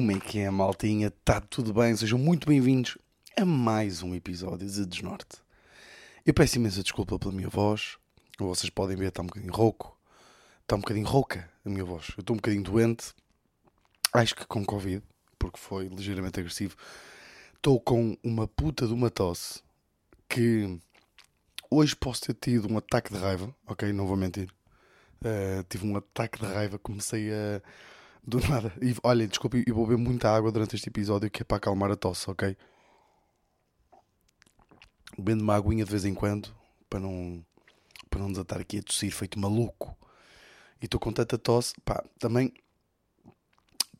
Como é que é, maltinha? Está tudo bem? Sejam muito bem-vindos a mais um episódio de Desnorte. Eu peço imensa desculpa pela minha voz. Como vocês podem ver, está um bocadinho rouco. Está um bocadinho rouca a minha voz. Eu estou um bocadinho doente. Acho que com Covid, porque foi ligeiramente agressivo. Estou com uma puta de uma tosse que hoje posso ter tido um ataque de raiva, ok? Não vou mentir. Uh, tive um ataque de raiva, comecei a. Do nada. E, olha, desculpe, eu vou beber muita água durante este episódio que é para acalmar a tosse, ok? Bebendo uma aguinha de vez em quando para não, para não desatar aqui a tossir feito maluco. E estou com tanta tosse, pá, também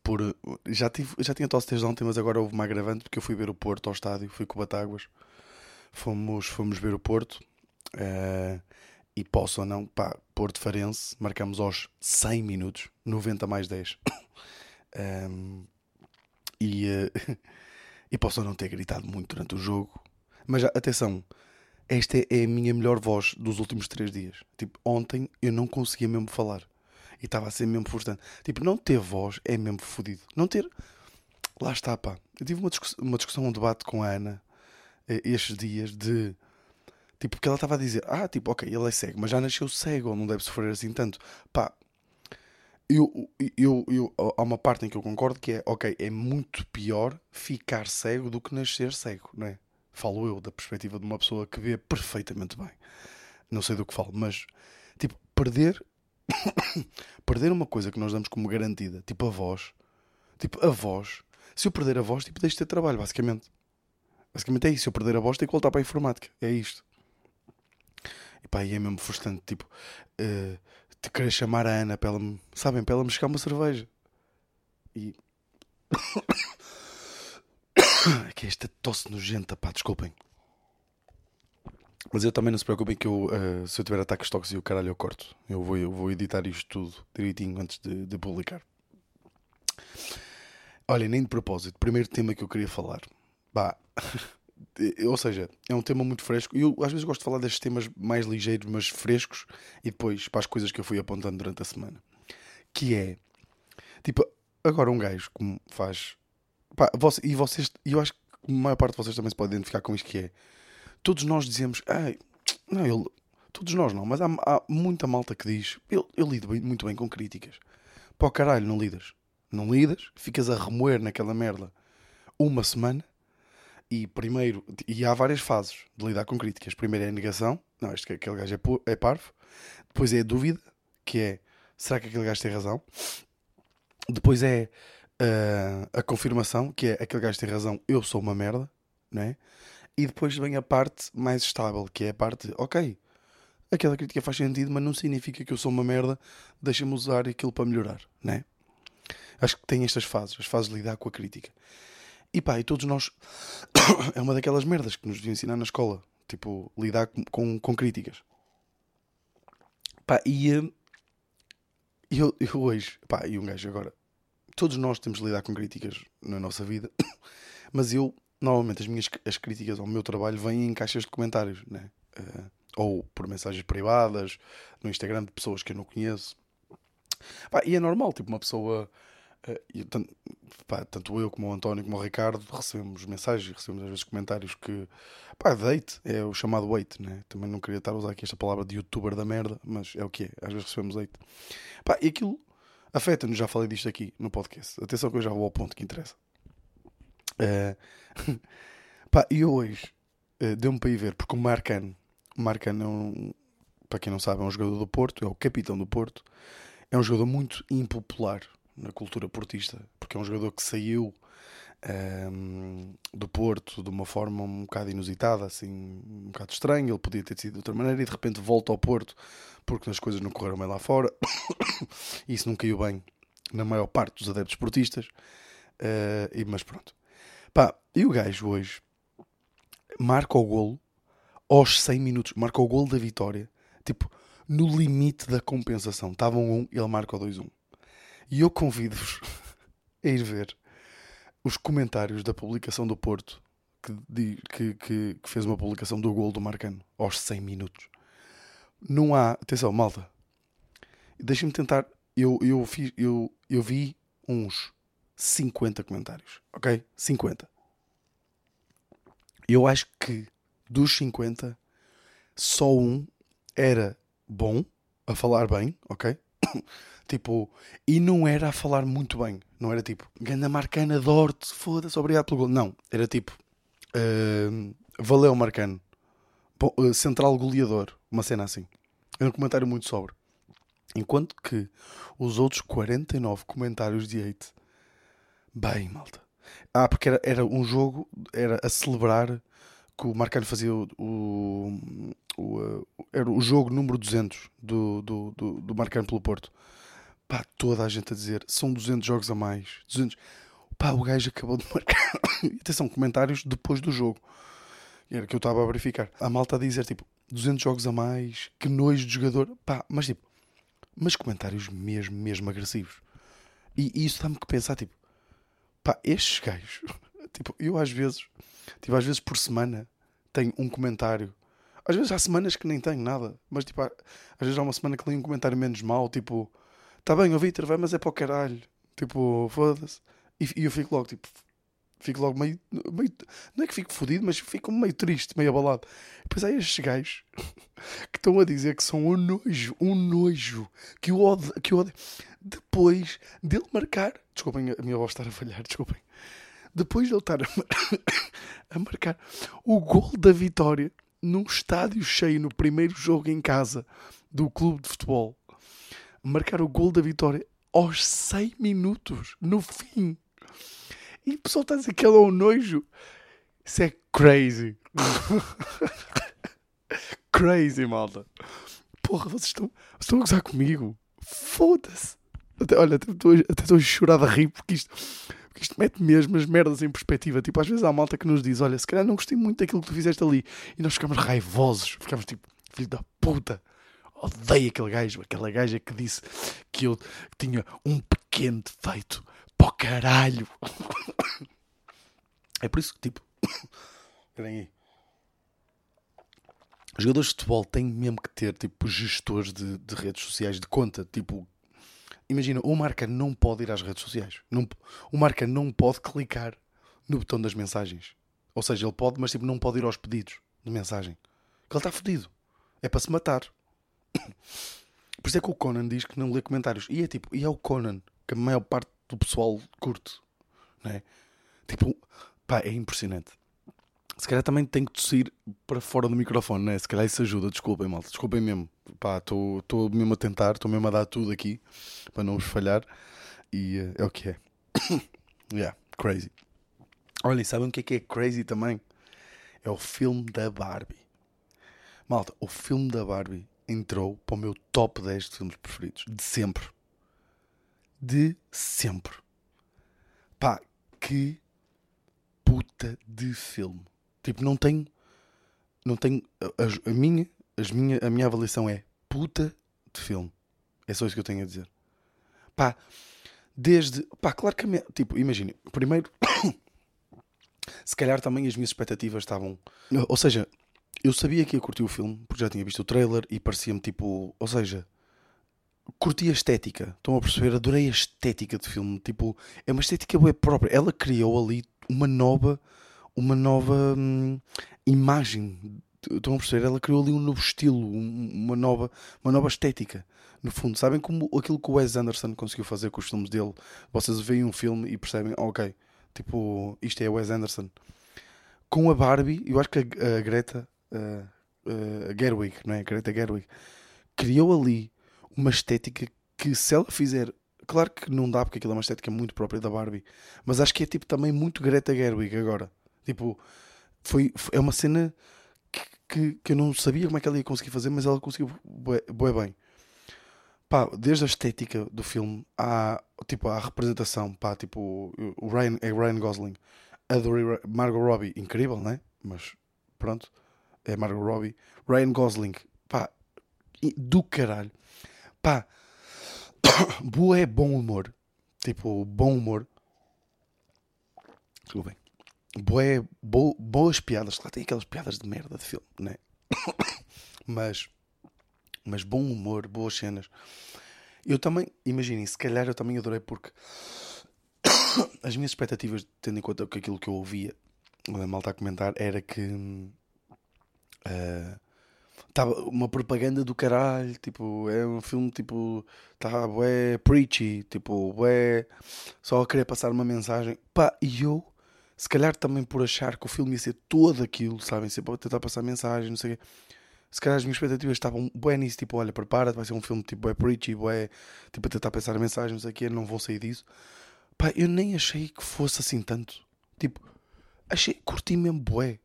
por. Já, tive, já tinha tosse desde ontem, mas agora houve uma agravante porque eu fui ver o Porto ao estádio, fui com o Batáguas, fomos, fomos ver o Porto. Uh, e posso ou não, pá, Porto Farense, marcamos aos 100 minutos, 90 mais 10. um, e, uh, e posso ou não ter gritado muito durante o jogo, mas atenção, esta é, a minha melhor voz dos últimos 3 dias. Tipo, ontem eu não conseguia mesmo falar e estava a ser mesmo frustrante. Tipo, não ter voz é mesmo fodido. Não ter. Lá está, pá. Eu tive uma discussão, uma discussão um debate com a Ana eh, estes dias de Tipo, porque ela estava a dizer, ah, tipo, ok, ele é cego, mas já nasceu cego, ou não deve sofrer assim tanto. Pá, eu, eu, eu, há uma parte em que eu concordo que é, ok, é muito pior ficar cego do que nascer cego, não é? Falo eu da perspectiva de uma pessoa que vê perfeitamente bem. Não sei do que falo, mas, tipo, perder, perder uma coisa que nós damos como garantida, tipo a voz, tipo, a voz, se eu perder a voz, tipo, deixo de ter trabalho, basicamente. Basicamente é isso, se eu perder a voz, tenho que voltar para a informática, é isto. Pá, e é mesmo frustrante, tipo, uh, te querer chamar a Ana para ela me, sabem, para ela me buscar uma cerveja. E. é que é esta tosse nojenta, pá, desculpem. Mas eu também não se preocupem que eu, uh, se eu tiver ataques tóxicos, o caralho eu corto. Eu vou, eu vou editar isto tudo direitinho antes de, de publicar. Olha, nem de propósito, primeiro tema que eu queria falar. Bah, ou seja, é um tema muito fresco. Eu às vezes gosto de falar destes temas mais ligeiros, mas frescos, e depois para as coisas que eu fui apontando durante a semana. Que é tipo, agora um gajo como faz. Pá, você, e vocês, eu acho que a maior parte de vocês também se pode identificar com isto que é. Todos nós dizemos, ai, não, ele, todos nós não, mas há, há muita malta que diz, eu, eu lido bem, muito bem com críticas. Pá, caralho, não lidas. Não lidas, ficas a remoer naquela merda uma semana e primeiro, e há várias fases de lidar com críticas. Primeiro é a negação, não, este, aquele gajo é, é parvo. Depois é a dúvida, que é será que aquele gajo tem razão? Depois é uh, a confirmação, que é aquele gajo tem razão, eu sou uma merda, né? E depois vem a parte mais estável, que é a parte, ok, aquela crítica faz sentido, mas não significa que eu sou uma merda, deixa-me usar aquilo para melhorar, né? Acho que tem estas fases, as fases de lidar com a crítica. E pá, e todos nós. é uma daquelas merdas que nos deviam ensinar na escola. Tipo, lidar com, com, com críticas. Pá, e. Uh, eu, eu hoje. Pá, e um gajo agora. Todos nós temos de lidar com críticas na nossa vida. Mas eu, normalmente, as minhas as críticas ao meu trabalho vêm em caixas de comentários, né? Uh, ou por mensagens privadas, no Instagram de pessoas que eu não conheço. Pá, e é normal, tipo, uma pessoa Uh, tanto, pá, tanto, eu como o António como o Ricardo recebemos mensagens, recebemos às vezes comentários que pá, date, é o chamado hate, né? Também não queria estar a usar aqui esta palavra de youtuber da merda, mas é o que é, às vezes recebemos hate. Pá, e aquilo afeta-nos, já falei disto aqui no podcast. Atenção que eu já vou ao ponto que interessa. Uh, pá, e hoje uh, deu-me para ir ver, porque o Marcano, o Marcano é um, para quem não sabe, é um jogador do Porto, é o capitão do Porto, é um jogador muito impopular na cultura portista, porque é um jogador que saiu um, ehm, do Porto de uma forma um bocado inusitada, assim, um bocado estranha. Ele podia ter sido de outra maneira e de repente volta ao Porto porque as coisas não correram bem lá fora. e isso não caiu bem na maior parte dos adeptos portistas. Uh, e, mas pronto. Pá, e o gajo hoje marca o golo aos 100 minutos, marca o golo da vitória, tipo, no limite da compensação. Estavam um, ele marca o 2-1. E eu convido-vos a ir ver os comentários da publicação do Porto, que, que, que, que fez uma publicação do gol do Marcano aos 100 minutos. Não há. Atenção, malta. Deixem-me tentar. Eu, eu, fiz, eu, eu vi uns 50 comentários, ok? 50. Eu acho que dos 50, só um era bom, a falar bem, ok? Tipo, e não era a falar muito bem. Não era tipo, ganda Marcano, adoro-te, foda-se, obrigado pelo gol. Não, era tipo, uh, valeu Marcano, uh, central goleador, uma cena assim. Era um comentário muito sobre. Enquanto que os outros 49 comentários de hate, bem, malta. Ah, porque era, era um jogo, era a celebrar que o Marcano fazia o, o, o, era o jogo número 200 do, do, do, do Marcano pelo Porto. Pá, toda a gente a dizer, são 200 jogos a mais. 200. Pá, o gajo acabou de marcar. Atenção, comentários depois do jogo. Era que eu estava a verificar. A malta a dizer, tipo, 200 jogos a mais, que nojo de jogador. Pá, mas tipo, mas comentários mesmo, mesmo agressivos. E, e isso dá-me que pensar, tipo, pá, estes gajos, tipo, eu às vezes, tipo, às vezes por semana tenho um comentário. Às vezes há semanas que nem tenho nada, mas tipo, há, às vezes há uma semana que leio um comentário menos mau, tipo, tá bem, o Vitor vai, mas é para o caralho. Tipo, foda-se. E, e eu fico logo, tipo, fico logo meio, meio. Não é que fico fodido, mas fico meio triste, meio abalado. Depois há estes gajos que estão a dizer que são um nojo, um nojo, que o odeio. Que o Depois dele marcar. Desculpem a minha voz estar a falhar, desculpem. Depois de ele estar a, mar... a marcar o gol da vitória num estádio cheio no primeiro jogo em casa do clube de futebol, marcar o gol da vitória aos 100 minutos, no fim. E o pessoal está a dizer que ele é um nojo. Isso é crazy. crazy, malta. Porra, vocês estão, vocês estão a gozar comigo. Foda-se. Até, olha, até estou, até estou a chorar de rir porque isto, porque isto mete mesmo as merdas em perspectiva. Tipo, às vezes há malta que nos diz: Olha, se calhar não gostei muito daquilo que tu fizeste ali. E nós ficamos raivosos. Ficamos tipo, filho da puta. Odeio aquele gajo, aquela gaja que disse que eu tinha um pequeno defeito para caralho. É por isso que, tipo, esperem aí. Os jogadores de futebol têm mesmo que ter, tipo, gestores de, de redes sociais de conta. Tipo, imagina, o marca não pode ir às redes sociais. Não, o marca não pode clicar no botão das mensagens. Ou seja, ele pode, mas tipo, não pode ir aos pedidos de mensagem. Porque ele está fodido. É para se matar. Por isso é que o Conan diz que não lê comentários. E é tipo, e é o Conan que a maior parte do pessoal curte. Né? Tipo, pá, é impressionante. Se calhar também tenho que tossir para fora do microfone, né? Se calhar isso ajuda. Desculpem, malta. Desculpem mesmo. Pá, estou mesmo a tentar, estou mesmo a dar tudo aqui para não vos falhar. E uh, é o que é. yeah, crazy. Olhem, sabem o que é que é crazy também? É o filme da Barbie. Malta, o filme da Barbie entrou para o meu top 10 de filmes preferidos. De sempre. De sempre. Pá, que puta de filme. Tipo, não tenho. Não tenho. A, a, minha, as minha, a minha avaliação é puta de filme. É só isso que eu tenho a dizer. Pá, desde. Pá, claro que. Minha, tipo, imagine. Primeiro. se calhar também as minhas expectativas estavam. Ou seja, eu sabia que ia curtir o filme porque já tinha visto o trailer e parecia-me tipo. Ou seja, curti a estética. Estão a perceber? Adorei a estética do filme. Tipo, é uma estética boa própria. Ela criou ali uma nova uma nova hum, imagem. Estão a perceber? Ela criou ali um novo estilo, uma nova, uma nova estética. No fundo, sabem como aquilo que o Wes Anderson conseguiu fazer com os filmes dele? Vocês veem um filme e percebem, ok, tipo, isto é Wes Anderson. Com a Barbie, eu acho que a, a Greta uh, Gerwig, não é? Greta Gerwig, criou ali uma estética que se ela fizer claro que não dá porque aquilo é uma estética muito própria da Barbie, mas acho que é tipo também muito Greta Gerwig agora. Tipo, foi, foi é uma cena que, que, que, eu não sabia como é que ela ia conseguir fazer, mas ela conseguiu bué, bué bem. Pá, desde a estética do filme à, tipo, à representação, pá, tipo, o Ryan, é Ryan Gosling, adorei Margot Robbie, incrível, né? Mas pronto, é Margot Robbie. Ryan Gosling, pá, do caralho. Pá, boé bom humor. Tipo, bom humor. Desculpem boé, bo, boas piadas. Claro, tem aquelas piadas de merda de filme, né? mas, mas bom humor, boas cenas. Eu também, imaginem, se calhar eu também adorei porque. as minhas expectativas, tendo em conta que aquilo que eu ouvia, a malta a comentar, era que uh, uma propaganda do caralho, tipo, é um filme tipo, tá é preachy, tipo, é só a querer passar uma mensagem. Pá, e eu, se calhar também por achar que o filme ia ser todo aquilo, sabem, sempre tentar passar mensagem, não sei o quê. Se calhar as minhas expectativas estavam bem nisso, tipo, olha, prepara-te, vai ser um filme tipo, é preachy, é tipo, a tentar passar mensagem, não sei o quê, não vou sair disso. Pá, eu nem achei que fosse assim tanto. Tipo, achei, curti mesmo bué.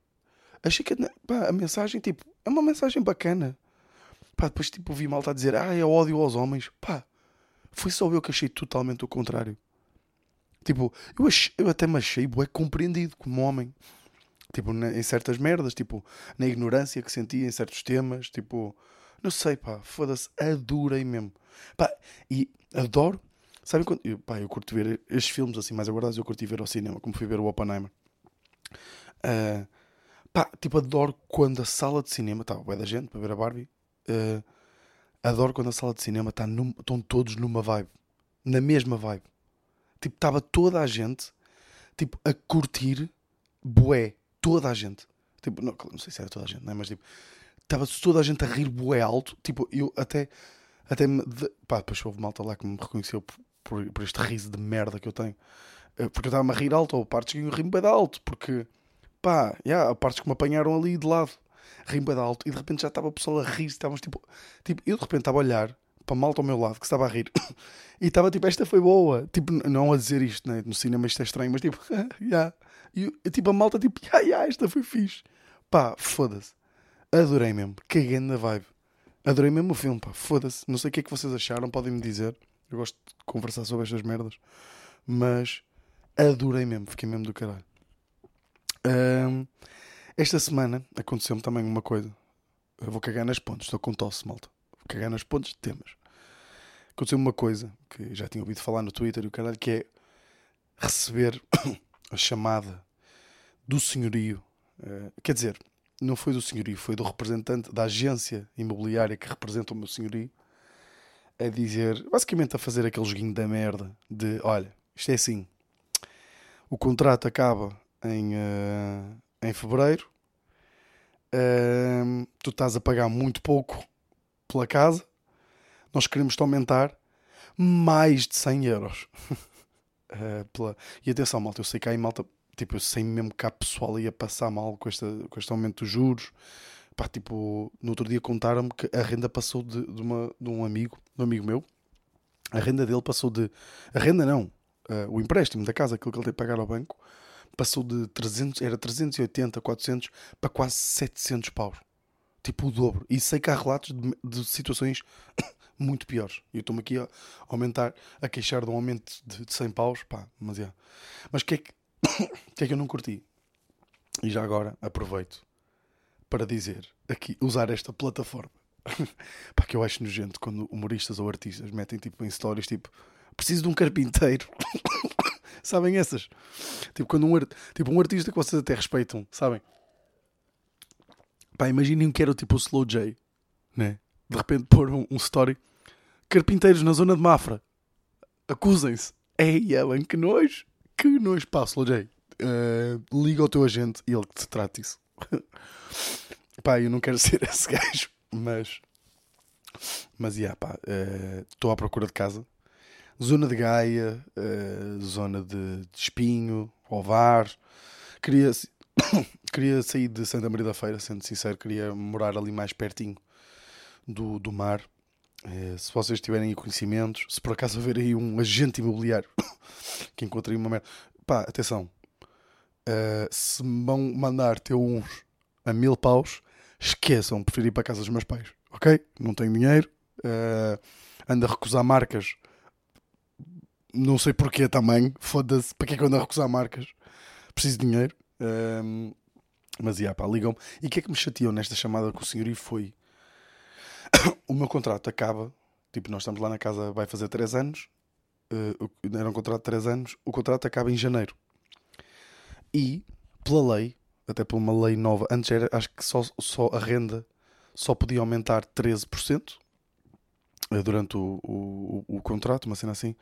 Achei que pá, a mensagem, tipo, é uma mensagem bacana. Pá, depois, tipo, vi malta a dizer, ah, é ódio aos homens. Pá, foi só eu que achei totalmente o contrário. Tipo, eu, achei, eu até me achei bué compreendido como homem. Tipo, na, em certas merdas, tipo, na ignorância que sentia em certos temas, tipo, não sei, pá, foda-se, adorei mesmo. Pá, e adoro, sabem quando, eu, pá, eu curto ver estes filmes assim, mais aguardados, eu curti ver ao cinema, como fui ver o Oppenheimer. Uh, Pá, tipo, adoro quando a sala de cinema. Está bué da gente para ver a Barbie. Uh, adoro quando a sala de cinema está estão todos numa vibe. Na mesma vibe. Tipo, estava toda a gente tipo, a curtir bué. Toda a gente. Tipo, não, não sei se era toda a gente, não é? Mas tipo, estava toda a gente a rir bué alto. Tipo, eu até. até me, de, pá, depois houve malta lá que me reconheceu por, por, por este riso de merda que eu tenho. Uh, porque eu estava-me a rir alto, ou partes que eu ri bem alto. Porque pá, yeah, partes que me apanharam ali de lado, rimba de alto, e de repente já estava a pessoa a rir, estávamos tipo, tipo, eu de repente estava a olhar para a malta ao meu lado que estava a rir e estava tipo, esta foi boa, tipo, não a dizer isto, né? no cinema isto é estranho, mas tipo, yeah. e tipo, a malta tipo, yeah, yeah, esta foi fixe, pá, foda-se, adorei mesmo, caguei na vibe, adorei mesmo o filme, pá, foda-se, não sei o que é que vocês acharam, podem me dizer, eu gosto de conversar sobre estas merdas, mas adorei mesmo, fiquei mesmo do caralho esta semana aconteceu-me também uma coisa. Eu vou cagar nas pontes, estou com tosse, malta. Vou cagar nas pontes de temas. Aconteceu-me uma coisa que já tinha ouvido falar no Twitter e o caralho, que é receber a chamada do senhorio. Uh, quer dizer, não foi do senhorio, foi do representante da agência imobiliária que representa o meu senhorio a dizer, basicamente a fazer aquele joguinho da merda de olha, isto é assim, o contrato acaba em, uh, em fevereiro. Uh, tu estás a pagar muito pouco pela casa. Nós queremos-te aumentar mais de 100 euros. uh, pela... E atenção, malta, eu sei que há em malta, tipo, eu sei mesmo que há pessoal ia passar mal com, esta, com este aumento dos juros. Pá, tipo, no outro dia contaram-me que a renda passou de, de, uma, de um amigo, de um amigo meu. A renda dele passou de. A renda não, uh, o empréstimo da casa, aquilo que ele tem que pagar ao banco, passou de 300, era 380, 400 para quase 700 paus. Tipo o dobro. E sei que há relatos de, de situações muito piores. E eu estou-me aqui a aumentar, a queixar de um aumento de, de 100 paus, pá, mas é. Mas o que, é que, que é que eu não curti? E já agora aproveito para dizer aqui, usar esta plataforma. pá, que eu acho nojento quando humoristas ou artistas metem tipo em stories tipo preciso de um carpinteiro Sabem essas? Tipo, quando um, tipo, um artista que vocês até respeitam, sabem? Pá, imaginem que era tipo o Slow J, né? De repente pôr um, um story. Carpinteiros na zona de Mafra. Acusem-se. Ei, Ellen, que nojo. Que nojo. Pá, Slow J. Uh, liga ao teu agente e ele que te trate isso. pá, eu não quero ser esse gajo, mas. Mas, yeah, pá, estou uh, à procura de casa zona de Gaia, uh, zona de, de, Espinho, Ovar. Queria, queria sair de Santa Maria da Feira, sendo sincero, queria morar ali mais pertinho do, do mar. Uh, se vocês tiverem conhecimentos, se por acaso houver aí um agente imobiliário que encontrei uma merda, pá, atenção, uh, se me vão mandar ter uns a mil paus, esqueçam, prefiro ir para a casa dos meus pais, ok? Não tenho dinheiro, uh, ando a recusar marcas não sei porquê também. Foda-se. Para que é que eu ando a recusar marcas? Preciso de dinheiro. Um, mas, yeah, pá, ligam-me. E o que é que me chateou nesta chamada com o senhor? E foi... o meu contrato acaba. Tipo, nós estamos lá na casa, vai fazer 3 anos. Uh, era um contrato de 3 anos. O contrato acaba em janeiro. E, pela lei, até por uma lei nova, antes era, acho que só, só a renda só podia aumentar 13% eh, durante o, o, o, o contrato, uma cena assim.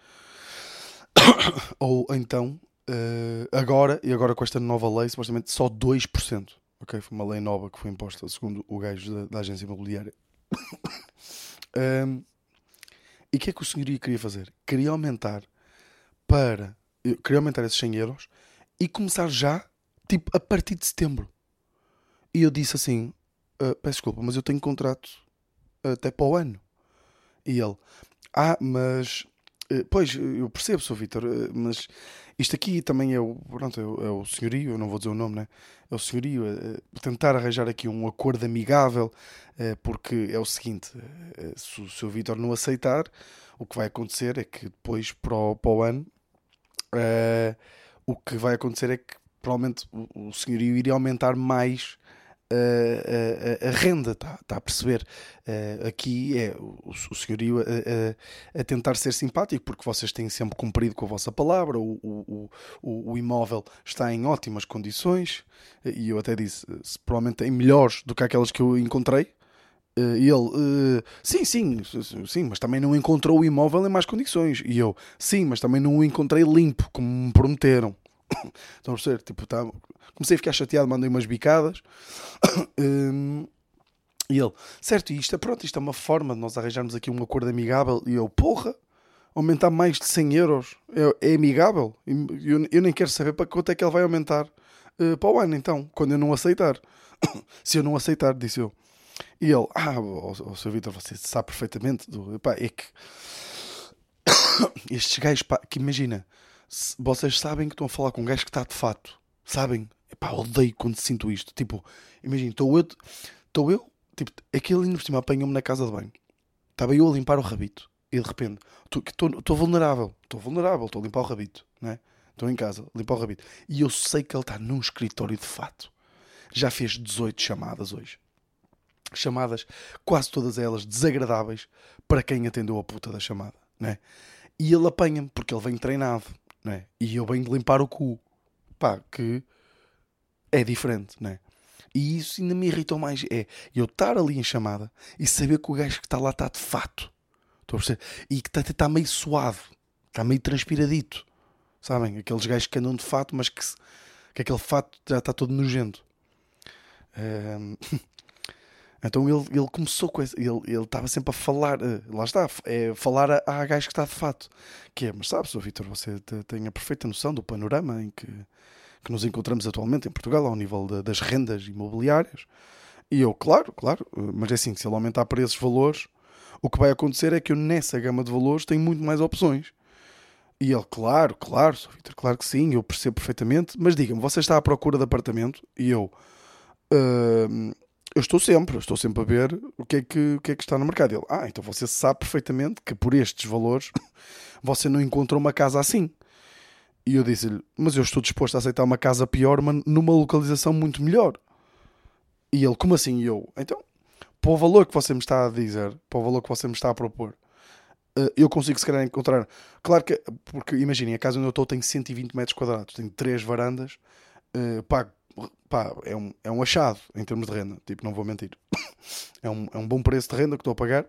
Ou então, uh, agora, e agora com esta nova lei, supostamente só 2%. Ok? Foi uma lei nova que foi imposta, segundo o gajo da, da agência imobiliária. um, e o que é que o senhorio queria fazer? Queria aumentar para. Queria aumentar esses 100 euros e começar já, tipo, a partir de setembro. E eu disse assim: uh, peço desculpa, mas eu tenho contrato até para o ano. E ele: Ah, mas. Uh, pois, eu percebo, Sr. Vitor, uh, mas isto aqui também é o, pronto, é o, é o senhorio, eu não vou dizer o nome, né? É o senhorio, é, tentar arranjar aqui um acordo amigável, é, porque é o seguinte: se o Sr. Vitor não aceitar, o que vai acontecer é que depois, para o, para o ano, o que vai acontecer é que provavelmente o, o senhorio iria aumentar mais a, a, renda, está tá a perceber? Uh, aqui é o, o senhorio a, a, tentar ser simpático, porque vocês têm sempre cumprido com a vossa palavra, o, o, o, o imóvel está em ótimas condições, e eu até disse, provavelmente em melhores do que aquelas que eu encontrei. Uh, ele, uh, sim, sim, sim, mas também não encontrou o imóvel em mais condições. E eu, sim, mas também não o encontrei limpo, como me prometeram. Estão a perceber? Tipo, tá... Comecei a ficar chateado, mandei umas bicadas. um, e ele, certo, isto é pronto, isto é uma forma de nós arranjarmos aqui um acordo amigável. E eu, porra, aumentar mais de 100 euros é, é amigável? Eu, eu, nem quero saber para quanto é que ele vai aumentar uh, para o ano, então, quando eu não aceitar. Se eu não aceitar, disse eu. E ele, ah, o, Sr. Vitor, você sabe perfeitamente. Do, pá, é que estes gajos, pá, que imagina, vocês sabem que estão a falar com um gajo que está de fato. Sabem? Epá, odeio quando sinto isto. Tipo, imagina, estou eu, estou eu, tipo, aquele ainda por cima apanhou-me na casa de banho. Estava eu a limpar o rabito. E de repente, estou vulnerável. Estou vulnerável, estou a limpar o rabito. Né? Estou em casa, limpar o rabito. E eu sei que ele está num escritório de fato. Já fez 18 chamadas hoje. Chamadas, quase todas elas desagradáveis para quem atendeu a puta da chamada. Né? E ele apanha-me, porque ele vem treinado né? E eu venho de limpar o cu. Pá, que é diferente, né? E isso ainda me irritou mais. É eu estar ali em chamada e saber que o gajo que está lá está de fato. Estou a perceber? E que está tá meio suave, está meio transpiradito. Sabem? Aqueles gajos que andam de fato, mas que, que aquele fato já está todo nojento. Um... Então ele, ele começou com esse, ele, ele estava sempre a falar, uh, lá está, é falar a, a gajo que está de fato. Que é, mas sabes, Vitor, você tem a perfeita noção do panorama em que, que nos encontramos atualmente em Portugal, ao nível de, das rendas imobiliárias. E eu, claro, claro, eh, mas é assim, se ele aumentar para esses valores, o que vai acontecer é que eu nessa gama de valores tenho muito mais opções. E ele, claro, claro, Vitor, claro que sim, eu percebo perfeitamente, mas diga-me, você está à procura de apartamento? E eu, uh, eu estou sempre, estou sempre a ver o que é que, o que, é que está no mercado. Ele, ah, então você sabe perfeitamente que por estes valores você não encontra uma casa assim. E eu disse-lhe, mas eu estou disposto a aceitar uma casa pior, mas numa localização muito melhor. E ele, como assim? E eu, então, para o valor que você me está a dizer, para o valor que você me está a propor, eh, eu consigo se calhar encontrar. Claro que, porque imaginem, a casa onde eu estou tem 120 metros quadrados, tem três varandas, uh, pago pá, é um, é um achado em termos de renda, tipo, não vou mentir. É um, é um bom preço de renda que estou a pagar.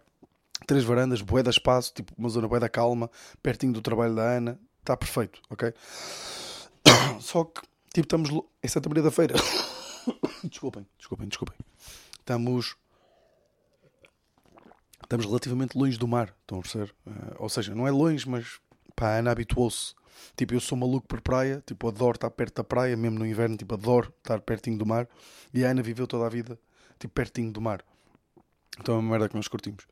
Três varandas, bué de espaço, tipo, uma zona bué da calma, pertinho do trabalho da Ana, está perfeito, ok? Só que, tipo, estamos em Santa Maria da Feira. desculpem, desculpem, desculpem. Estamos estamos relativamente longe do mar, estão a perceber? Uh, ou seja, não é longe, mas pá, a Ana habituou-se Tipo, eu sou maluco por praia, tipo, adoro estar perto da praia, mesmo no inverno, tipo, adoro estar pertinho do mar. E a Ana viveu toda a vida, tipo, pertinho do mar. Então é uma merda que nós curtimos.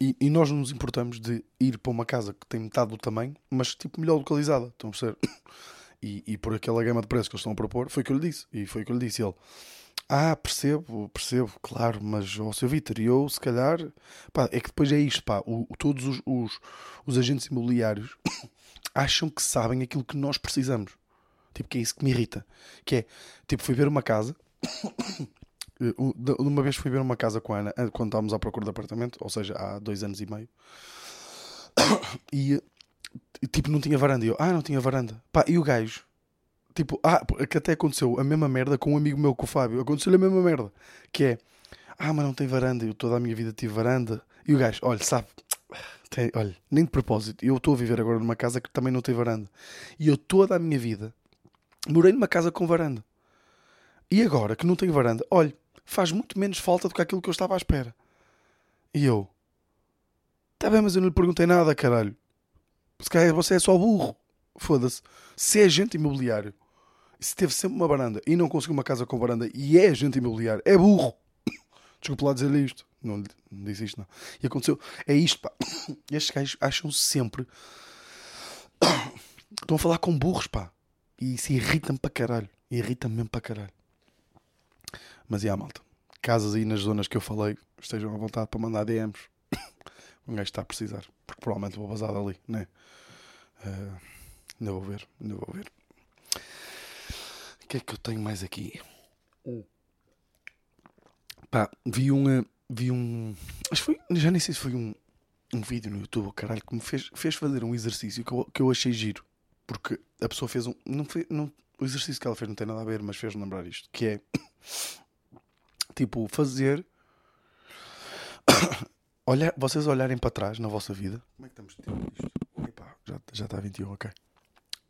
E, e nós nos importamos de ir para uma casa que tem metade do tamanho, mas tipo melhor localizada. Estão a perceber? E, e por aquela gama de preços que eles estão a propor, foi o que eu lhe disse. E foi o que eu lhe disse. E ele, ah, percebo, percebo, claro, mas o seu Vitor, eu se calhar. Pá, é que depois é isto, pá. O, todos os, os, os agentes imobiliários acham que sabem aquilo que nós precisamos. Tipo, que é isso que me irrita. Que é, tipo, fui ver uma casa. uma vez fui ver uma casa com a Ana, quando estávamos à procura de apartamento, ou seja, há dois anos e meio. E, tipo, não tinha varanda. E eu, ah, não tinha varanda. Pá, e o gajo, tipo, ah, que até aconteceu a mesma merda com um amigo meu, com o Fábio. Aconteceu-lhe a mesma merda. Que é, ah, mas não tem varanda. Eu toda a minha vida tive varanda. E o gajo, olha, sabe, Tem, olha, nem de propósito. Eu estou a viver agora numa casa que também não tem varanda. E eu toda a minha vida morei numa casa com varanda. E agora que não tenho varanda, olha, faz muito menos falta do que aquilo que eu estava à espera. E eu, tá bem, mas eu não lhe perguntei nada, caralho. Se calhar você é só burro. Foda-se. Se é agente imobiliário, se teve sempre uma varanda e não conseguiu uma casa com varanda e é agente imobiliário, é burro. Desculpe lá dizer-lhe isto. Não, não disse isto, não. E aconteceu. É isto, pá. Estes gajos acham sempre. Estão a falar com burros, pá. E isso irrita-me para caralho. Irrita-me mesmo para caralho. Mas e a malta? Casas aí nas zonas que eu falei, estejam à vontade para mandar DMs. Um gajo está a precisar. Porque provavelmente vou vazar dali, né? Uh, ainda vou ver, ainda vou ver. O que é que eu tenho mais aqui? Pá, vi um. eh, Vi um. Acho que foi. Já nem sei se foi um, um vídeo no YouTube, caralho, que me fez, fez fazer um exercício que eu, que eu achei giro. Porque a pessoa fez um. Não foi, não, o exercício que ela fez não tem nada a ver, mas fez-me lembrar isto. Que é. Tipo, fazer. Olhar, vocês olharem para trás na vossa vida. Como é que estamos de tempo? Epá, já, já está a 21, ok.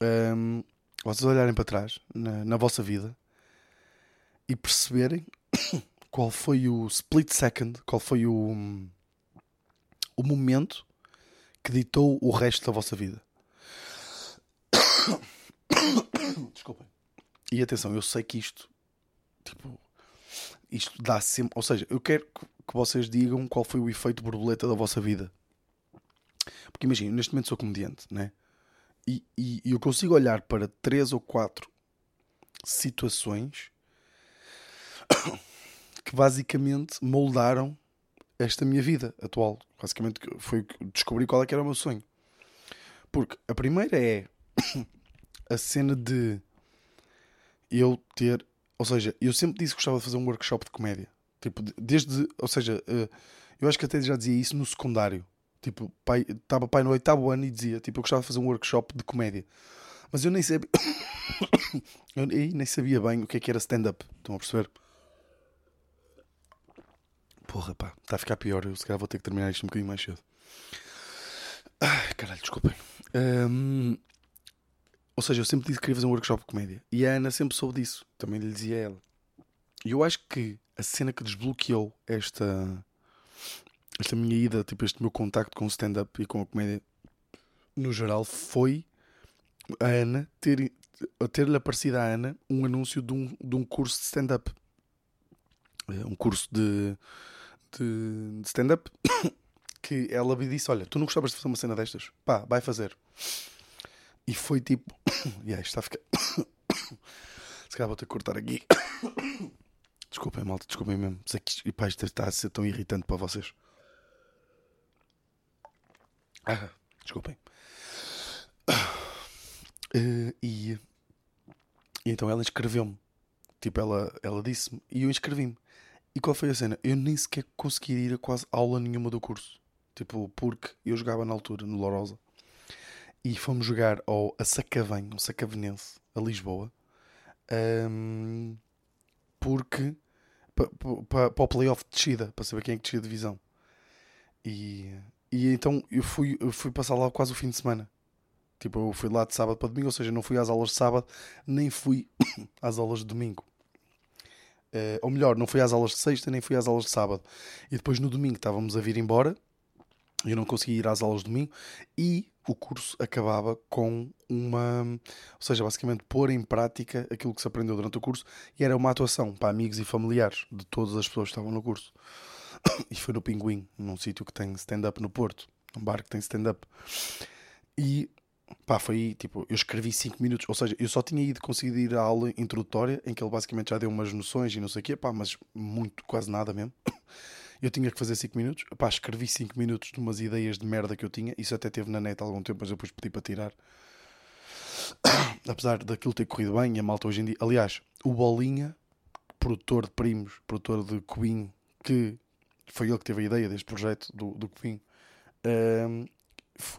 Ahm, vocês olharem para trás na, na vossa vida e perceberem qual foi o split second, qual foi o, o momento que ditou o resto da vossa vida. Desculpem. E atenção, eu sei que isto, tipo, isto dá sempre. Ou seja, eu quero que, que vocês digam qual foi o efeito borboleta da vossa vida. Porque imagina, neste momento sou comediante, né? E, e, e eu consigo olhar para três ou quatro situações que basicamente moldaram esta minha vida atual. Basicamente foi descobri qual é que era o meu sonho. Porque a primeira é a cena de eu ter. Ou seja, eu sempre disse que gostava de fazer um workshop de comédia. Tipo, de- desde. Ou seja, eh, eu acho que até já dizia isso no secundário. Tipo, pai, estava pai no oitavo ano e dizia, tipo, eu gostava de fazer um workshop de comédia. Mas eu nem sabia. eu nem sabia bem o que é que era stand-up. Estão a perceber? Porra, pá, está a ficar pior. Eu se calhar vou ter que terminar isto um bocadinho mais cedo. Ai, caralho, desculpem. Hum, ou seja, eu sempre disse que queria fazer um workshop de comédia. E a Ana sempre soube disso. Também lhe dizia ela. E eu acho que a cena que desbloqueou esta, esta minha ida, tipo, este meu contacto com o stand-up e com a comédia no geral foi a Ana ter ter-lhe aparecido à Ana um anúncio de um, de um curso de stand-up. Eh, Um curso de, de, de stand-up que ela me disse: Olha, tu não gostavas de fazer uma cena destas? Pá, vai fazer. E foi tipo. E aí, está a ficar. Se calhar vou ter que cortar aqui. Desculpem, malta, desculpem mesmo. Sei que isto está a ser tão irritante para vocês. Ah, desculpem. Eh, e, e então ela inscreveu-me. Tipo, ela, ela disse-me e eu inscrevi-me. E qual foi a cena? Eu nem sequer consegui ir a quase aula nenhuma do curso. Tipo, porque eu jogava na altura no Lourosa e fomos jogar ao a Sacavém, um Sacavenense, a Lisboa, ahm, porque para o playoff de descida, para saber quem é que descia a divisão. E, e então eu fui, eu fui passar lá quase o fim de semana. Tipo, eu fui lá de sábado para domingo, ou seja, não fui às aulas de sábado, nem fui às aulas de domingo. Eh, ou melhor, não fui às aulas de sexta, nem fui às aulas de sábado. E depois no domingo estávamos a vir embora, eu não consegui ir às aulas de domingo, e o curso acabava com uma. Ou seja, basicamente pôr em prática aquilo que se aprendeu durante o curso, e era uma atuação para amigos e familiares de todas as pessoas que estavam no curso. E foi no Pinguim, num sítio que tem stand-up no Porto, um bar que tem stand-up. E pá, foi tipo, eu escrevi 5 minutos, ou seja, eu só tinha ido conseguido ir à aula introdutória em que ele basicamente já deu umas noções e não sei o quê, pá, mas muito, quase nada mesmo. Eu tinha que fazer 5 minutos, pá, escrevi 5 minutos de umas ideias de merda que eu tinha, isso até teve na net há algum tempo, mas eu depois pedi para tirar. Apesar daquilo ter corrido bem, e a malta hoje em dia, aliás, o Bolinha, produtor de primos, produtor de Queen, que foi ele que teve a ideia deste projeto do, do Queen, hum,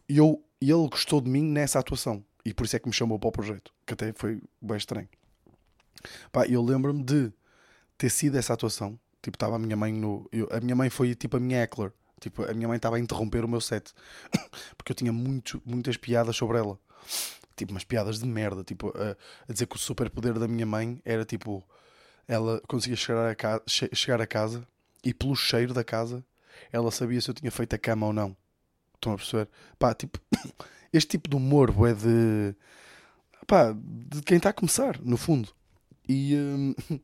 e eu, e ele gostou de mim nessa atuação e por isso é que me chamou para o projeto, que até foi bem estranho. Pá, eu lembro-me de ter sido essa atuação. Tipo, estava a minha mãe no. eu- a minha mãe foi tipo a minha heckler. Tipo, a minha mãe estava a interromper o meu set. Porque eu tinha muito, muitas piadas sobre ela. Tipo, umas piadas de merda. Tipo, a, a dizer que o superpoder da minha mãe era tipo. Ela conseguia chegar a, casa, chegar a casa e pelo cheiro da casa ela sabia se eu tinha feito a cama ou não. Estão a perceber? Pá, tipo, este tipo de humor é de. pá, de quem está a começar, no fundo. E. Hum,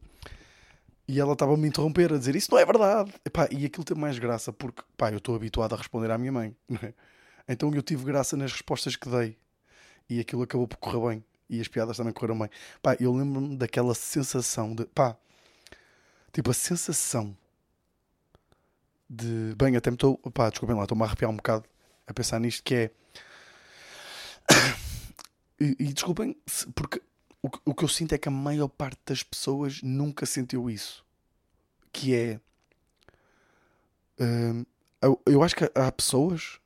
e ela estava a me interromper, a dizer isso não é verdade. Epá, e aquilo tem mais graça porque pá, eu estou habituado a responder à minha mãe. É? Então eu tive graça nas respostas que dei. E aquilo acabou por correr bem. E as piadas também correram bem. Pá, eu lembro-me daquela sensação de. pá, tipo a sensação de. Bem, até me estou. pá, desculpem lá, estou-me a arrepiar um bocado a pensar nisto que é. e, e desculpem, porque o, o que eu sinto é que a maior parte das pessoas nunca sentiu isso. Que é. Hum, eu, eu, acho que há pessoas.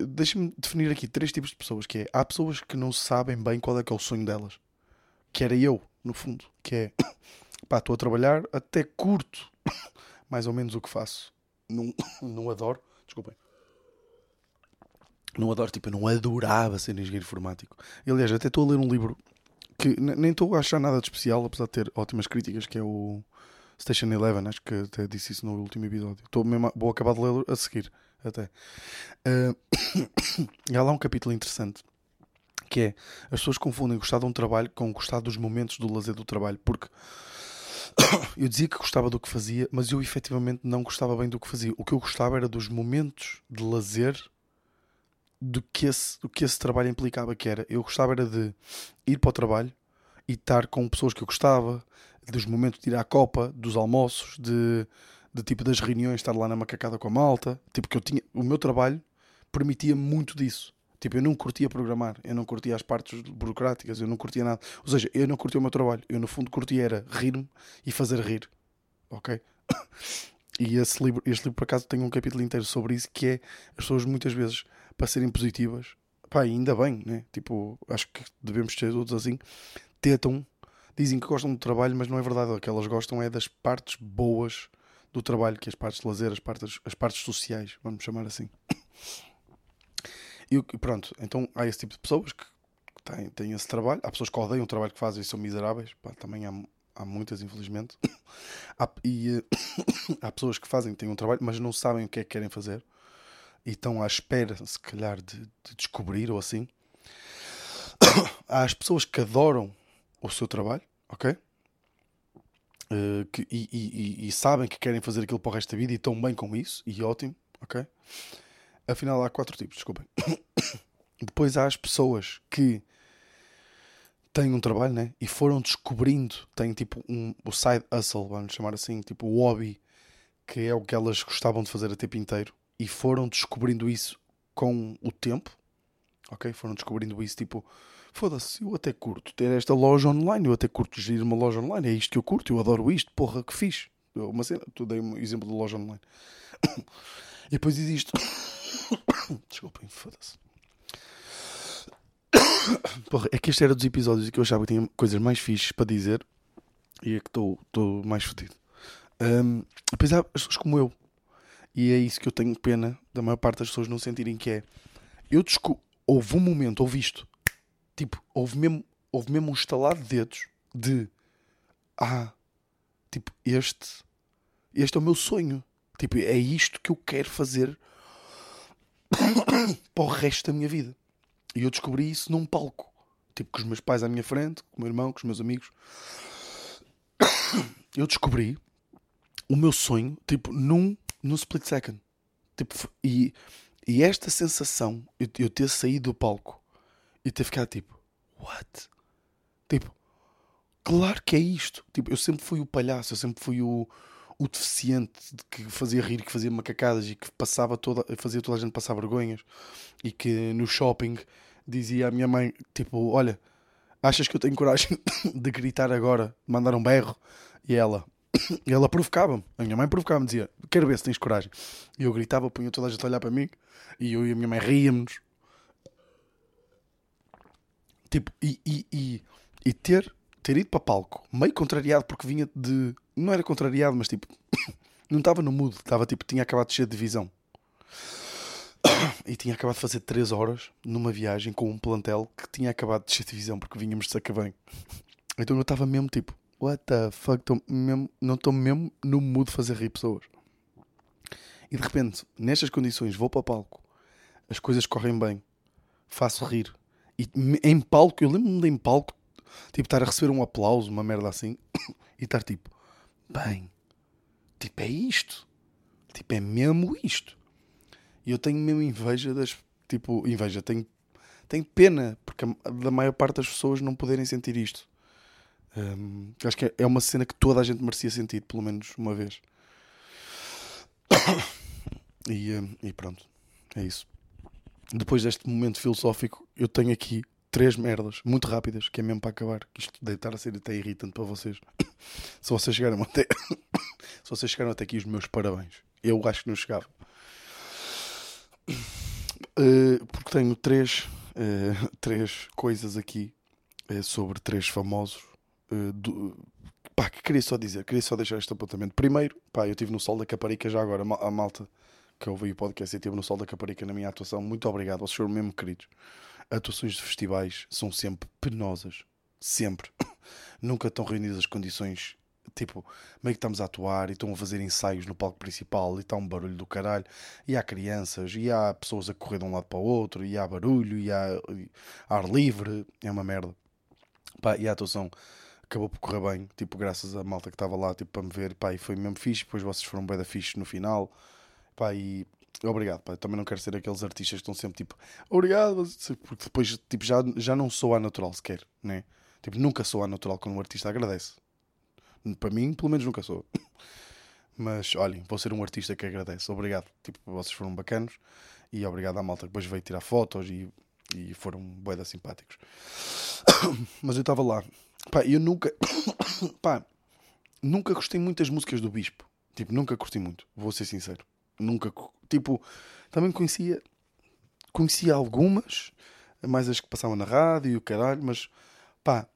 Deixa-me definir aqui três tipos de pessoas. Que é, há pessoas que não sabem bem qual é que é o sonho delas. Que era eu, no fundo. Que é. Pá, estou a trabalhar, até curto mais ou menos o que faço. Não, não adoro. Desculpem. Não adoro, tipo, eu não adorava ser engenheiro informático. Aliás, até estou a ler um livro que nem estou a achar nada de especial, apesar de ter ótimas críticas, que é o Station Eleven, acho que até disse isso no último episódio. Estou mesmo, vou acabar de ler a seguir, até. Uh, e há lá um capítulo interessante, que é, as pessoas confundem gostar de um trabalho com gostar dos momentos do lazer do trabalho, porque eu dizia que gostava do que fazia, mas eu efetivamente não gostava bem do que fazia. O que eu gostava era dos momentos de lazer do que esse, do que esse trabalho implicava, que era, eu gostava era de ir para o trabalho e estar com pessoas que eu gostava, dos momentos de ir à copa, dos almoços, de, de tipo das reuniões, estar lá na macacada com a malta, tipo que eu tinha, o meu trabalho permitia muito disso. Tipo, eu não curtia programar, eu não curtia as partes burocráticas, eu não curtia nada. Ou seja, eu não curtia o meu trabalho, eu no fundo curtia era rir-me e fazer rir. Ok? E esse livro, este livro, por acaso, tem um capítulo inteiro sobre isso, que é as pessoas muitas vezes para serem positivas, pá, ainda bem, né? Tipo, acho que devemos ser todos assim, tentam, dizem que gostam do trabalho, mas não é verdade. O que elas gostam é das partes boas do trabalho, que é as partes de lazer, as partes, as partes sociais, vamos chamar assim. E pronto, então há esse tipo de pessoas que têm, têm esse trabalho. Há pessoas que odeiam o trabalho que fazem e são miseráveis. Pá, também há, há muitas, infelizmente. há, e há pessoas que fazem, têm um trabalho, mas não sabem o que é que querem fazer e estão à espera, se calhar, de, de descobrir ou assim. Há as pessoas que adoram o seu trabalho, ok? Uh, que, e, e, e, sabem que querem fazer aquilo para o resto da vida e estão bem com isso, e ótimo, ok? Afinal, há quatro tipos, desculpem. Depois há as pessoas que têm um trabalho, né? E foram descobrindo, têm tipo um, o side hustle, vamos chamar assim, tipo o hobby, que é o que elas gostavam de fazer a tempo inteiro e foram descobrindo isso com o tempo, ok? Foram descobrindo isso tipo, foda-se, eu até curto ter esta loja online, eu até curto gerir uma loja online, é isto que eu curto, eu adoro isto, porra, que fiz. Uma cena, tu dei um exemplo de loja online. E depois existe. Desculpem, foda-se. Porra, é que este era dos episódios que eu achava que tinha coisas mais fixes para dizer e é que estou mais fodido. Um, apesar as pessoas como eu e é isso que eu tenho pena da maior parte das pessoas não sentirem que é. Eu desco... Houve um momento, houve isto. Tipo, houve mesmo, houve mesmo um estalar de dedos de. Ah, tipo, este. Este é o meu sonho. Tipo, é isto que eu quero fazer para o resto da minha vida. E eu descobri isso num palco. Tipo, com os meus pais à minha frente, com o meu irmão, com os meus amigos. Eu descobri o meu sonho, tipo, num no split second. Tipo, e, e esta sensação, eu, eu ter saído do palco e ter ficado tipo, what? Tipo, claro que é isto. Tipo, eu sempre fui o palhaço, eu sempre fui o, o deficiente que fazia rir, que fazia macacadas e que passava toda, fazia toda a gente passar vergonhas e que no shopping dizia à minha mãe, tipo, olha, achas que eu tenho coragem de gritar agora, de mandar um berro? E ela, ela provocava-me. A minha mãe provocava-me, dizia: Quero ver se tens coragem. E eu gritava, punha toda a gente a olhar para mim. E eu e a minha mãe ríamos. Tipo, e, e, e, e, ter, ter ido para palco, meio contrariado, porque vinha de. Não era contrariado, mas tipo. não estava no mood. Estava tipo, tinha acabado de ser de divisão. E tinha acabado de fazer 3 horas numa viagem com um plantel que tinha acabado de descer divisão porque vínhamos de Sacavém. Então eu estava mesmo tipo, what the fuck, tô mesmo, não estou mesmo no mood de fazer rir pessoas. E de repente, nestas condições, vou para o palco, as coisas correm bem, faço rir. E em palco, eu lembro-me de em palco, tipo, estar a receber um aplauso, uma merda assim, e estar tipo, bem, tipo, é isto. Tipo, é mesmo isto. E eu tenho mesmo inveja das. Tipo, inveja, tenho, tenho pena, porque da maior parte das pessoas não poderem sentir isto. Um, acho que é, é uma cena que toda a gente merecia sentir, pelo menos uma vez. E, um, e pronto, é isso. Depois deste momento filosófico, eu tenho aqui três merdas muito rápidas, que é mesmo para acabar. Isto deve estar a ser até irritante para vocês. Se vocês chegaram até. Se vocês chegaram até aqui, os meus parabéns. Eu acho que não chegava. Uh, porque tenho três, uh, três coisas aqui uh, sobre três famosos. Do, pá, que queria só dizer, queria só deixar este apontamento. Primeiro, pá, eu estive no Sol da Caparica já agora, a malta que ouvi o podcast e estive no Sol da Caparica na minha atuação. Muito obrigado, vocês foram mesmo queridos. Atuações de festivais são sempre penosas. Sempre. Nunca estão reunidas as condições tipo, meio que estamos a atuar e estão a fazer ensaios no palco principal e está um barulho do caralho, e há crianças, e há pessoas a correr de um lado para o outro, e há barulho, e há ar livre, é uma merda. Pá, e a atuação acabou por correr bem, tipo, graças à malta que estava lá, tipo, para me ver, pá, e foi mesmo fixe, depois vocês foram bem da fixe no final, pá, e obrigado, pá, também não quero ser aqueles artistas que estão sempre tipo, obrigado, porque depois, tipo, já, já não sou a natural sequer, né? Tipo, nunca sou a natural quando um artista agradece. Para mim, pelo menos nunca sou. Mas olhem, vou ser um artista que agradece. Obrigado. Tipo, vocês foram bacanos e obrigado à malta que depois veio tirar fotos e, e foram boedas simpáticos. Mas eu estava lá. Pá, eu nunca. Pá, nunca gostei muito das músicas do Bispo. Tipo, nunca gostei muito. Vou ser sincero. Nunca. Tipo, também conhecia. Conhecia algumas, mais as que passavam na rádio e o caralho, mas pá,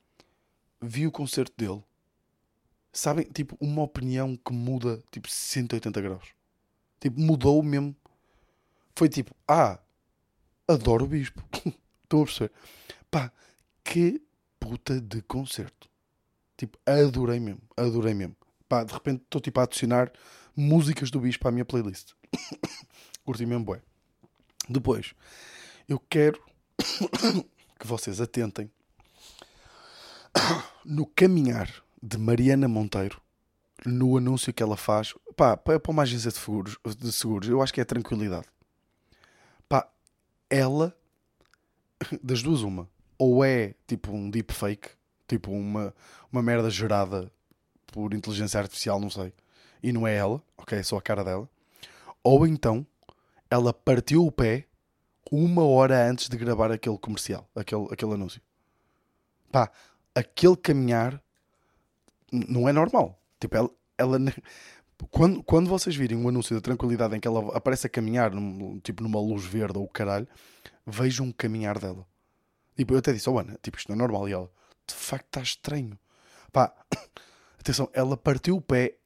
vi o concerto dele sabem, tipo, uma opinião que muda, tipo, 180 graus. Tipo, mudou mesmo. Foi tipo, ah, adoro o Bispo. Estão a perceber? Pá, que puta de concerto. Tipo, adorei mesmo, adorei mesmo. Pá, de repente estou tipo a adicionar músicas do Bispo à minha playlist. Curti mesmo, bué. Depois, eu quero que vocês atentem no caminhar de Mariana Monteiro no anúncio que ela faz pá, para uma agência de seguros, de seguros, eu acho que é tranquilidade. Pá, ela, das duas, uma, ou é tipo um deepfake, tipo uma, uma merda gerada por inteligência artificial, não sei, e não é ela, ok, é só a cara dela, ou então ela partiu o pé uma hora antes de gravar aquele comercial, aquele, aquele anúncio. Pá, aquele caminhar não é normal. Tipo, ela, ela quando, quando vocês virem um anúncio da tranquilidade em que ela aparece a caminhar, num, tipo numa luz verde ou o caralho, vejam um caminhar dela. Tipo, eu até disse, oh Ana, tipo, isto não é normal. E ela, de facto, está estranho. Pá, atenção, ela partiu o pé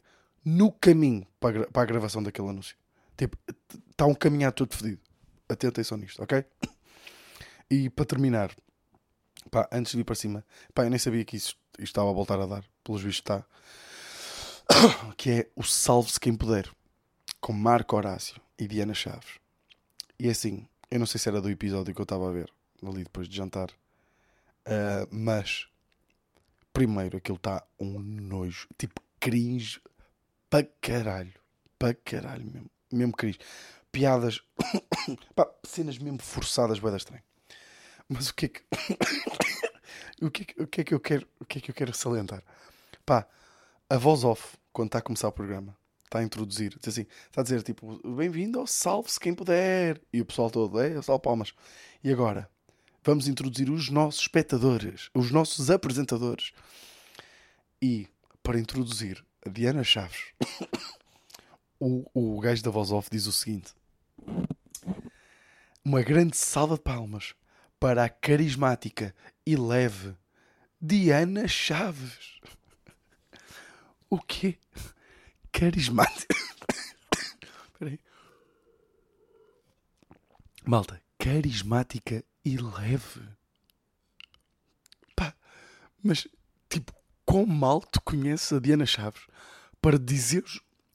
no caminho para a, para a gravação daquele anúncio. Tipo, está um caminhar todo fedido. Atentem só nisto, ok? E para terminar, pá, antes de ir para cima, pá, eu nem sabia que isso, isto estava a voltar a dar pelos vistos está, que é o Salve-se Quem Puder, com Marco Horácio e Diana Chaves. E é assim, eu não sei se era do episódio que eu estava a ver, ali depois de jantar, uh, mas primeiro aquilo está um nojo, tipo cringe para caralho, para caralho mesmo, mesmo cringe. Piadas, pá, cenas mesmo forçadas, bem estranho. Mas o que é que. o, que é que, o que é que eu quero o que é que eu quero salientar? Pá, a voz off, quando está a começar o programa, está a introduzir, diz assim, está a dizer tipo, bem-vindo Salve-se quem puder. E o pessoal todo, é, salve palmas. E agora, vamos introduzir os nossos espectadores, os nossos apresentadores. E, para introduzir a Diana Chaves, o, o gajo da voz off diz o seguinte: Uma grande salva de palmas para a carismática e leve Diana Chaves. O quê? Carismático. Espera aí. Malta, carismática e leve. Pá, mas tipo, quão mal tu conheces a Diana Chaves para dizer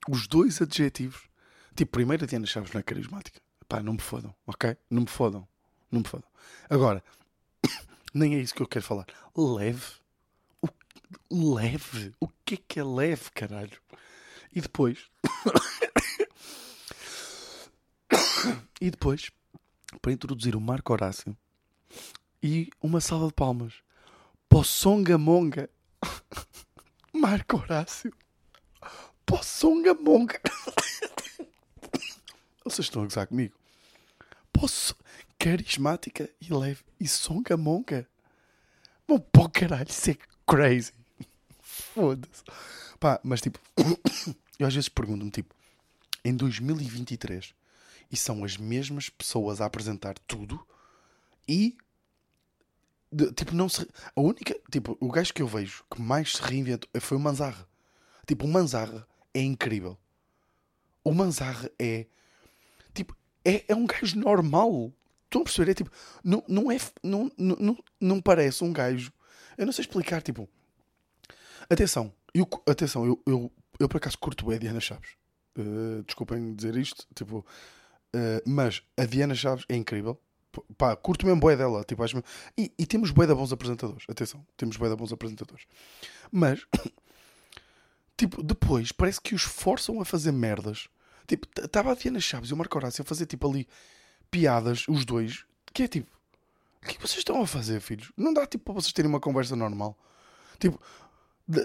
os dois adjetivos? Tipo, primeiro a Diana Chaves não é carismática. Pá, não me fodam, ok? Não me fodam. Não me fodam. Agora, nem é isso que eu quero falar. Leve. O, leve. O que é que é leve, caralho? E depois. e depois, para introduzir o Marco Horácio e uma salva de palmas para o Songamonga. Marco Horácio. Para o Songamonga. Vocês estão a gozar comigo? Posso. Carismática e leve. E songamonga. Bom, pô, caralho, isso é crazy. Foda-se. Pá, mas tipo, eu às vezes pergunto-me, tipo, em 2023, e são as mesmas pessoas a apresentar tudo e. de- tipo, não se. A única. Tipo, o gajo que eu vejo que mais se reinventou foi o Manzarra. Tipo, o Manzarra é incrível. O Manzarra é. Tipo, é, é um gajo normal. Estão a perceber? É tipo, não, não é. Não, não, não, parece um gajo. Eu não sei explicar, tipo. Atenção, eu, atenção, eu, eu, eu por acaso curto a Diana Chaves. Uh, desculpem dizer isto, tipo, uh, mas a Diana Chaves é incrível. Pá, curto mesmo boé dela. Tipo, acho mesmo- e, e temos boé de bons apresentadores. Atenção, temos boé de bons apresentadores. Mas, tipo, depois parece que os forçam a fazer merdas. Tipo, estava a Diana Chaves e o Marco Horácio a fazer tipo ali piadas, os dois, que é tipo, o que é vocês estão a fazer, filhos? Não dá tipo para vocês terem uma conversa normal. Tipo,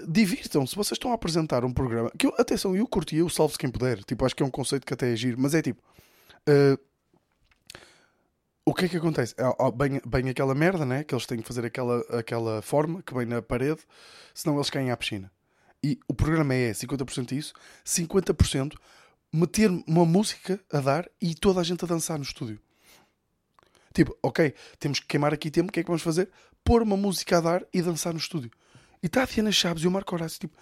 divirtam-se. Vocês estão a apresentar um programa que eu, atenção, eu curti, eu salvo-se quem puder. Tipo, acho que é um conceito que até é giro, mas é tipo. Eh, o que é que acontece? Ah, Bem, bem aquela merda, né? Que eles têm que fazer aquela, aquela forma que vem na parede, senão eles caem à piscina. E o programa é 50% isso, 50% meter uma música a dar e toda a gente a dançar no estúdio. Tipo, ok, temos que queimar aqui tempo, o que é que vamos fazer? Pôr uma música a dar e dançar no estúdio. E está a Diana Chaves e o Marco Horácio, tipo,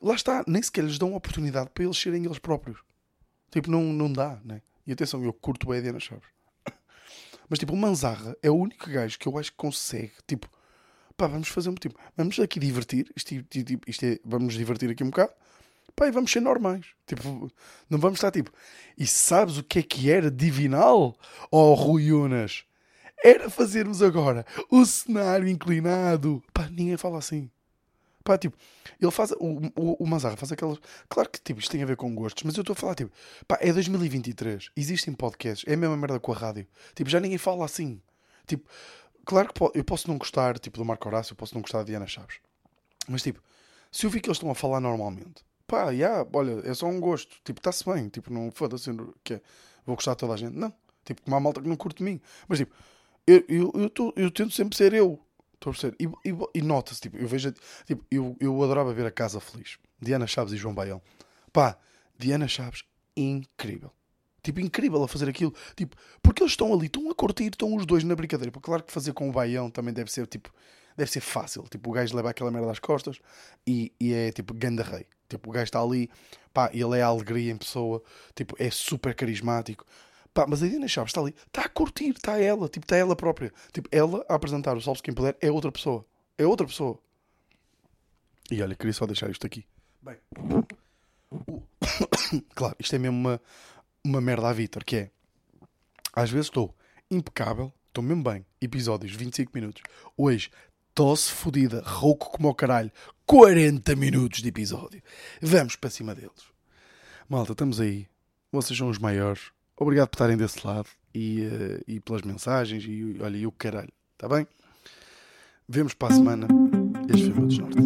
lá está, nem sequer lhes dão oportunidade para eles serem eles próprios. Tipo, não, não dá, né? E atenção, eu curto bem a Diana Chaves. Mas tipo, o Manzarra é o único gajo que eu acho que consegue, tipo, pá, vamos fazer um tipo, vamos aqui divertir, isto, isto- isto é, vamos divertir aqui um bocado, pá, e vamos ser normais. Tipo, não vamos estar tipo, e sabes o que é que era divinal? Oh, Rui Unas, era fazermos agora o cenário inclinado. Pá, ninguém fala assim. Pá, tipo, ele faz. O, o, o Mazarra faz aquelas. Claro que tipo, isto tem a ver com gostos, mas eu estou a falar, tipo, pá, é 2023. Existem podcasts. É a mesma merda com a rádio. Tipo, já ninguém fala assim. Tipo, claro que eu posso não gostar, tipo, do Marco Horácio, eu posso não gostar da Diana Chaves. Mas, tipo, se eu vi que eles estão a falar normalmente, pá, já, olha, é só um gosto. Tipo, está-se bem. Tipo, não foda-se, que é, vou gostar de toda a gente. Não. Tipo, há malta que não curte de mim. Mas, tipo, eu, eu, eu, tô- eu tento sempre ser eu. Estou a perceber? E, e, e nota-se, tipo, eu vejo, tipo, eu, eu adorava ver a Casa Feliz. Diana Chaves e João Baião. Pá, Diana Chaves, incrível. Tipo, incrível a fazer aquilo. Tipo, porque eles estão ali, estão a curtir, estão os dois na brincadeira. Porque claro que fazer com o Baião também deve ser, tipo, deve ser fácil. Tipo, o gajo leva aquela merda às costas e, e é, tipo, ganda rei. Tipo, o gajo está ali, pá, ele é a alegria em pessoa. Tipo, é super carismático. Pá, mas a Diana Chaves está ali, está a curtir, está ela, tipo, está ela própria. Tipo, ela a apresentar o Salve Quem Puder é outra pessoa. É outra pessoa. E olha, queria só deixar isto aqui. Bem, claro, isto é mesmo uma, uma merda à Vitor, que é, às vezes estou impecável, estou mesmo bem, episódios, 25 minutos. Hoje, tosse fodida, rouco como o caralho, 40 minutos de episódio. Vamos para cima deles. Malta, estamos aí. Vocês são os maiores. Obrigado por estarem desse lado e, uh, e pelas mensagens e olha, e o caralho, está bem? Vemos para a semana. Este foi o Desnorte.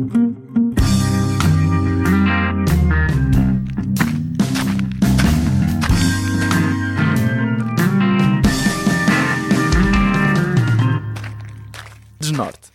Norte.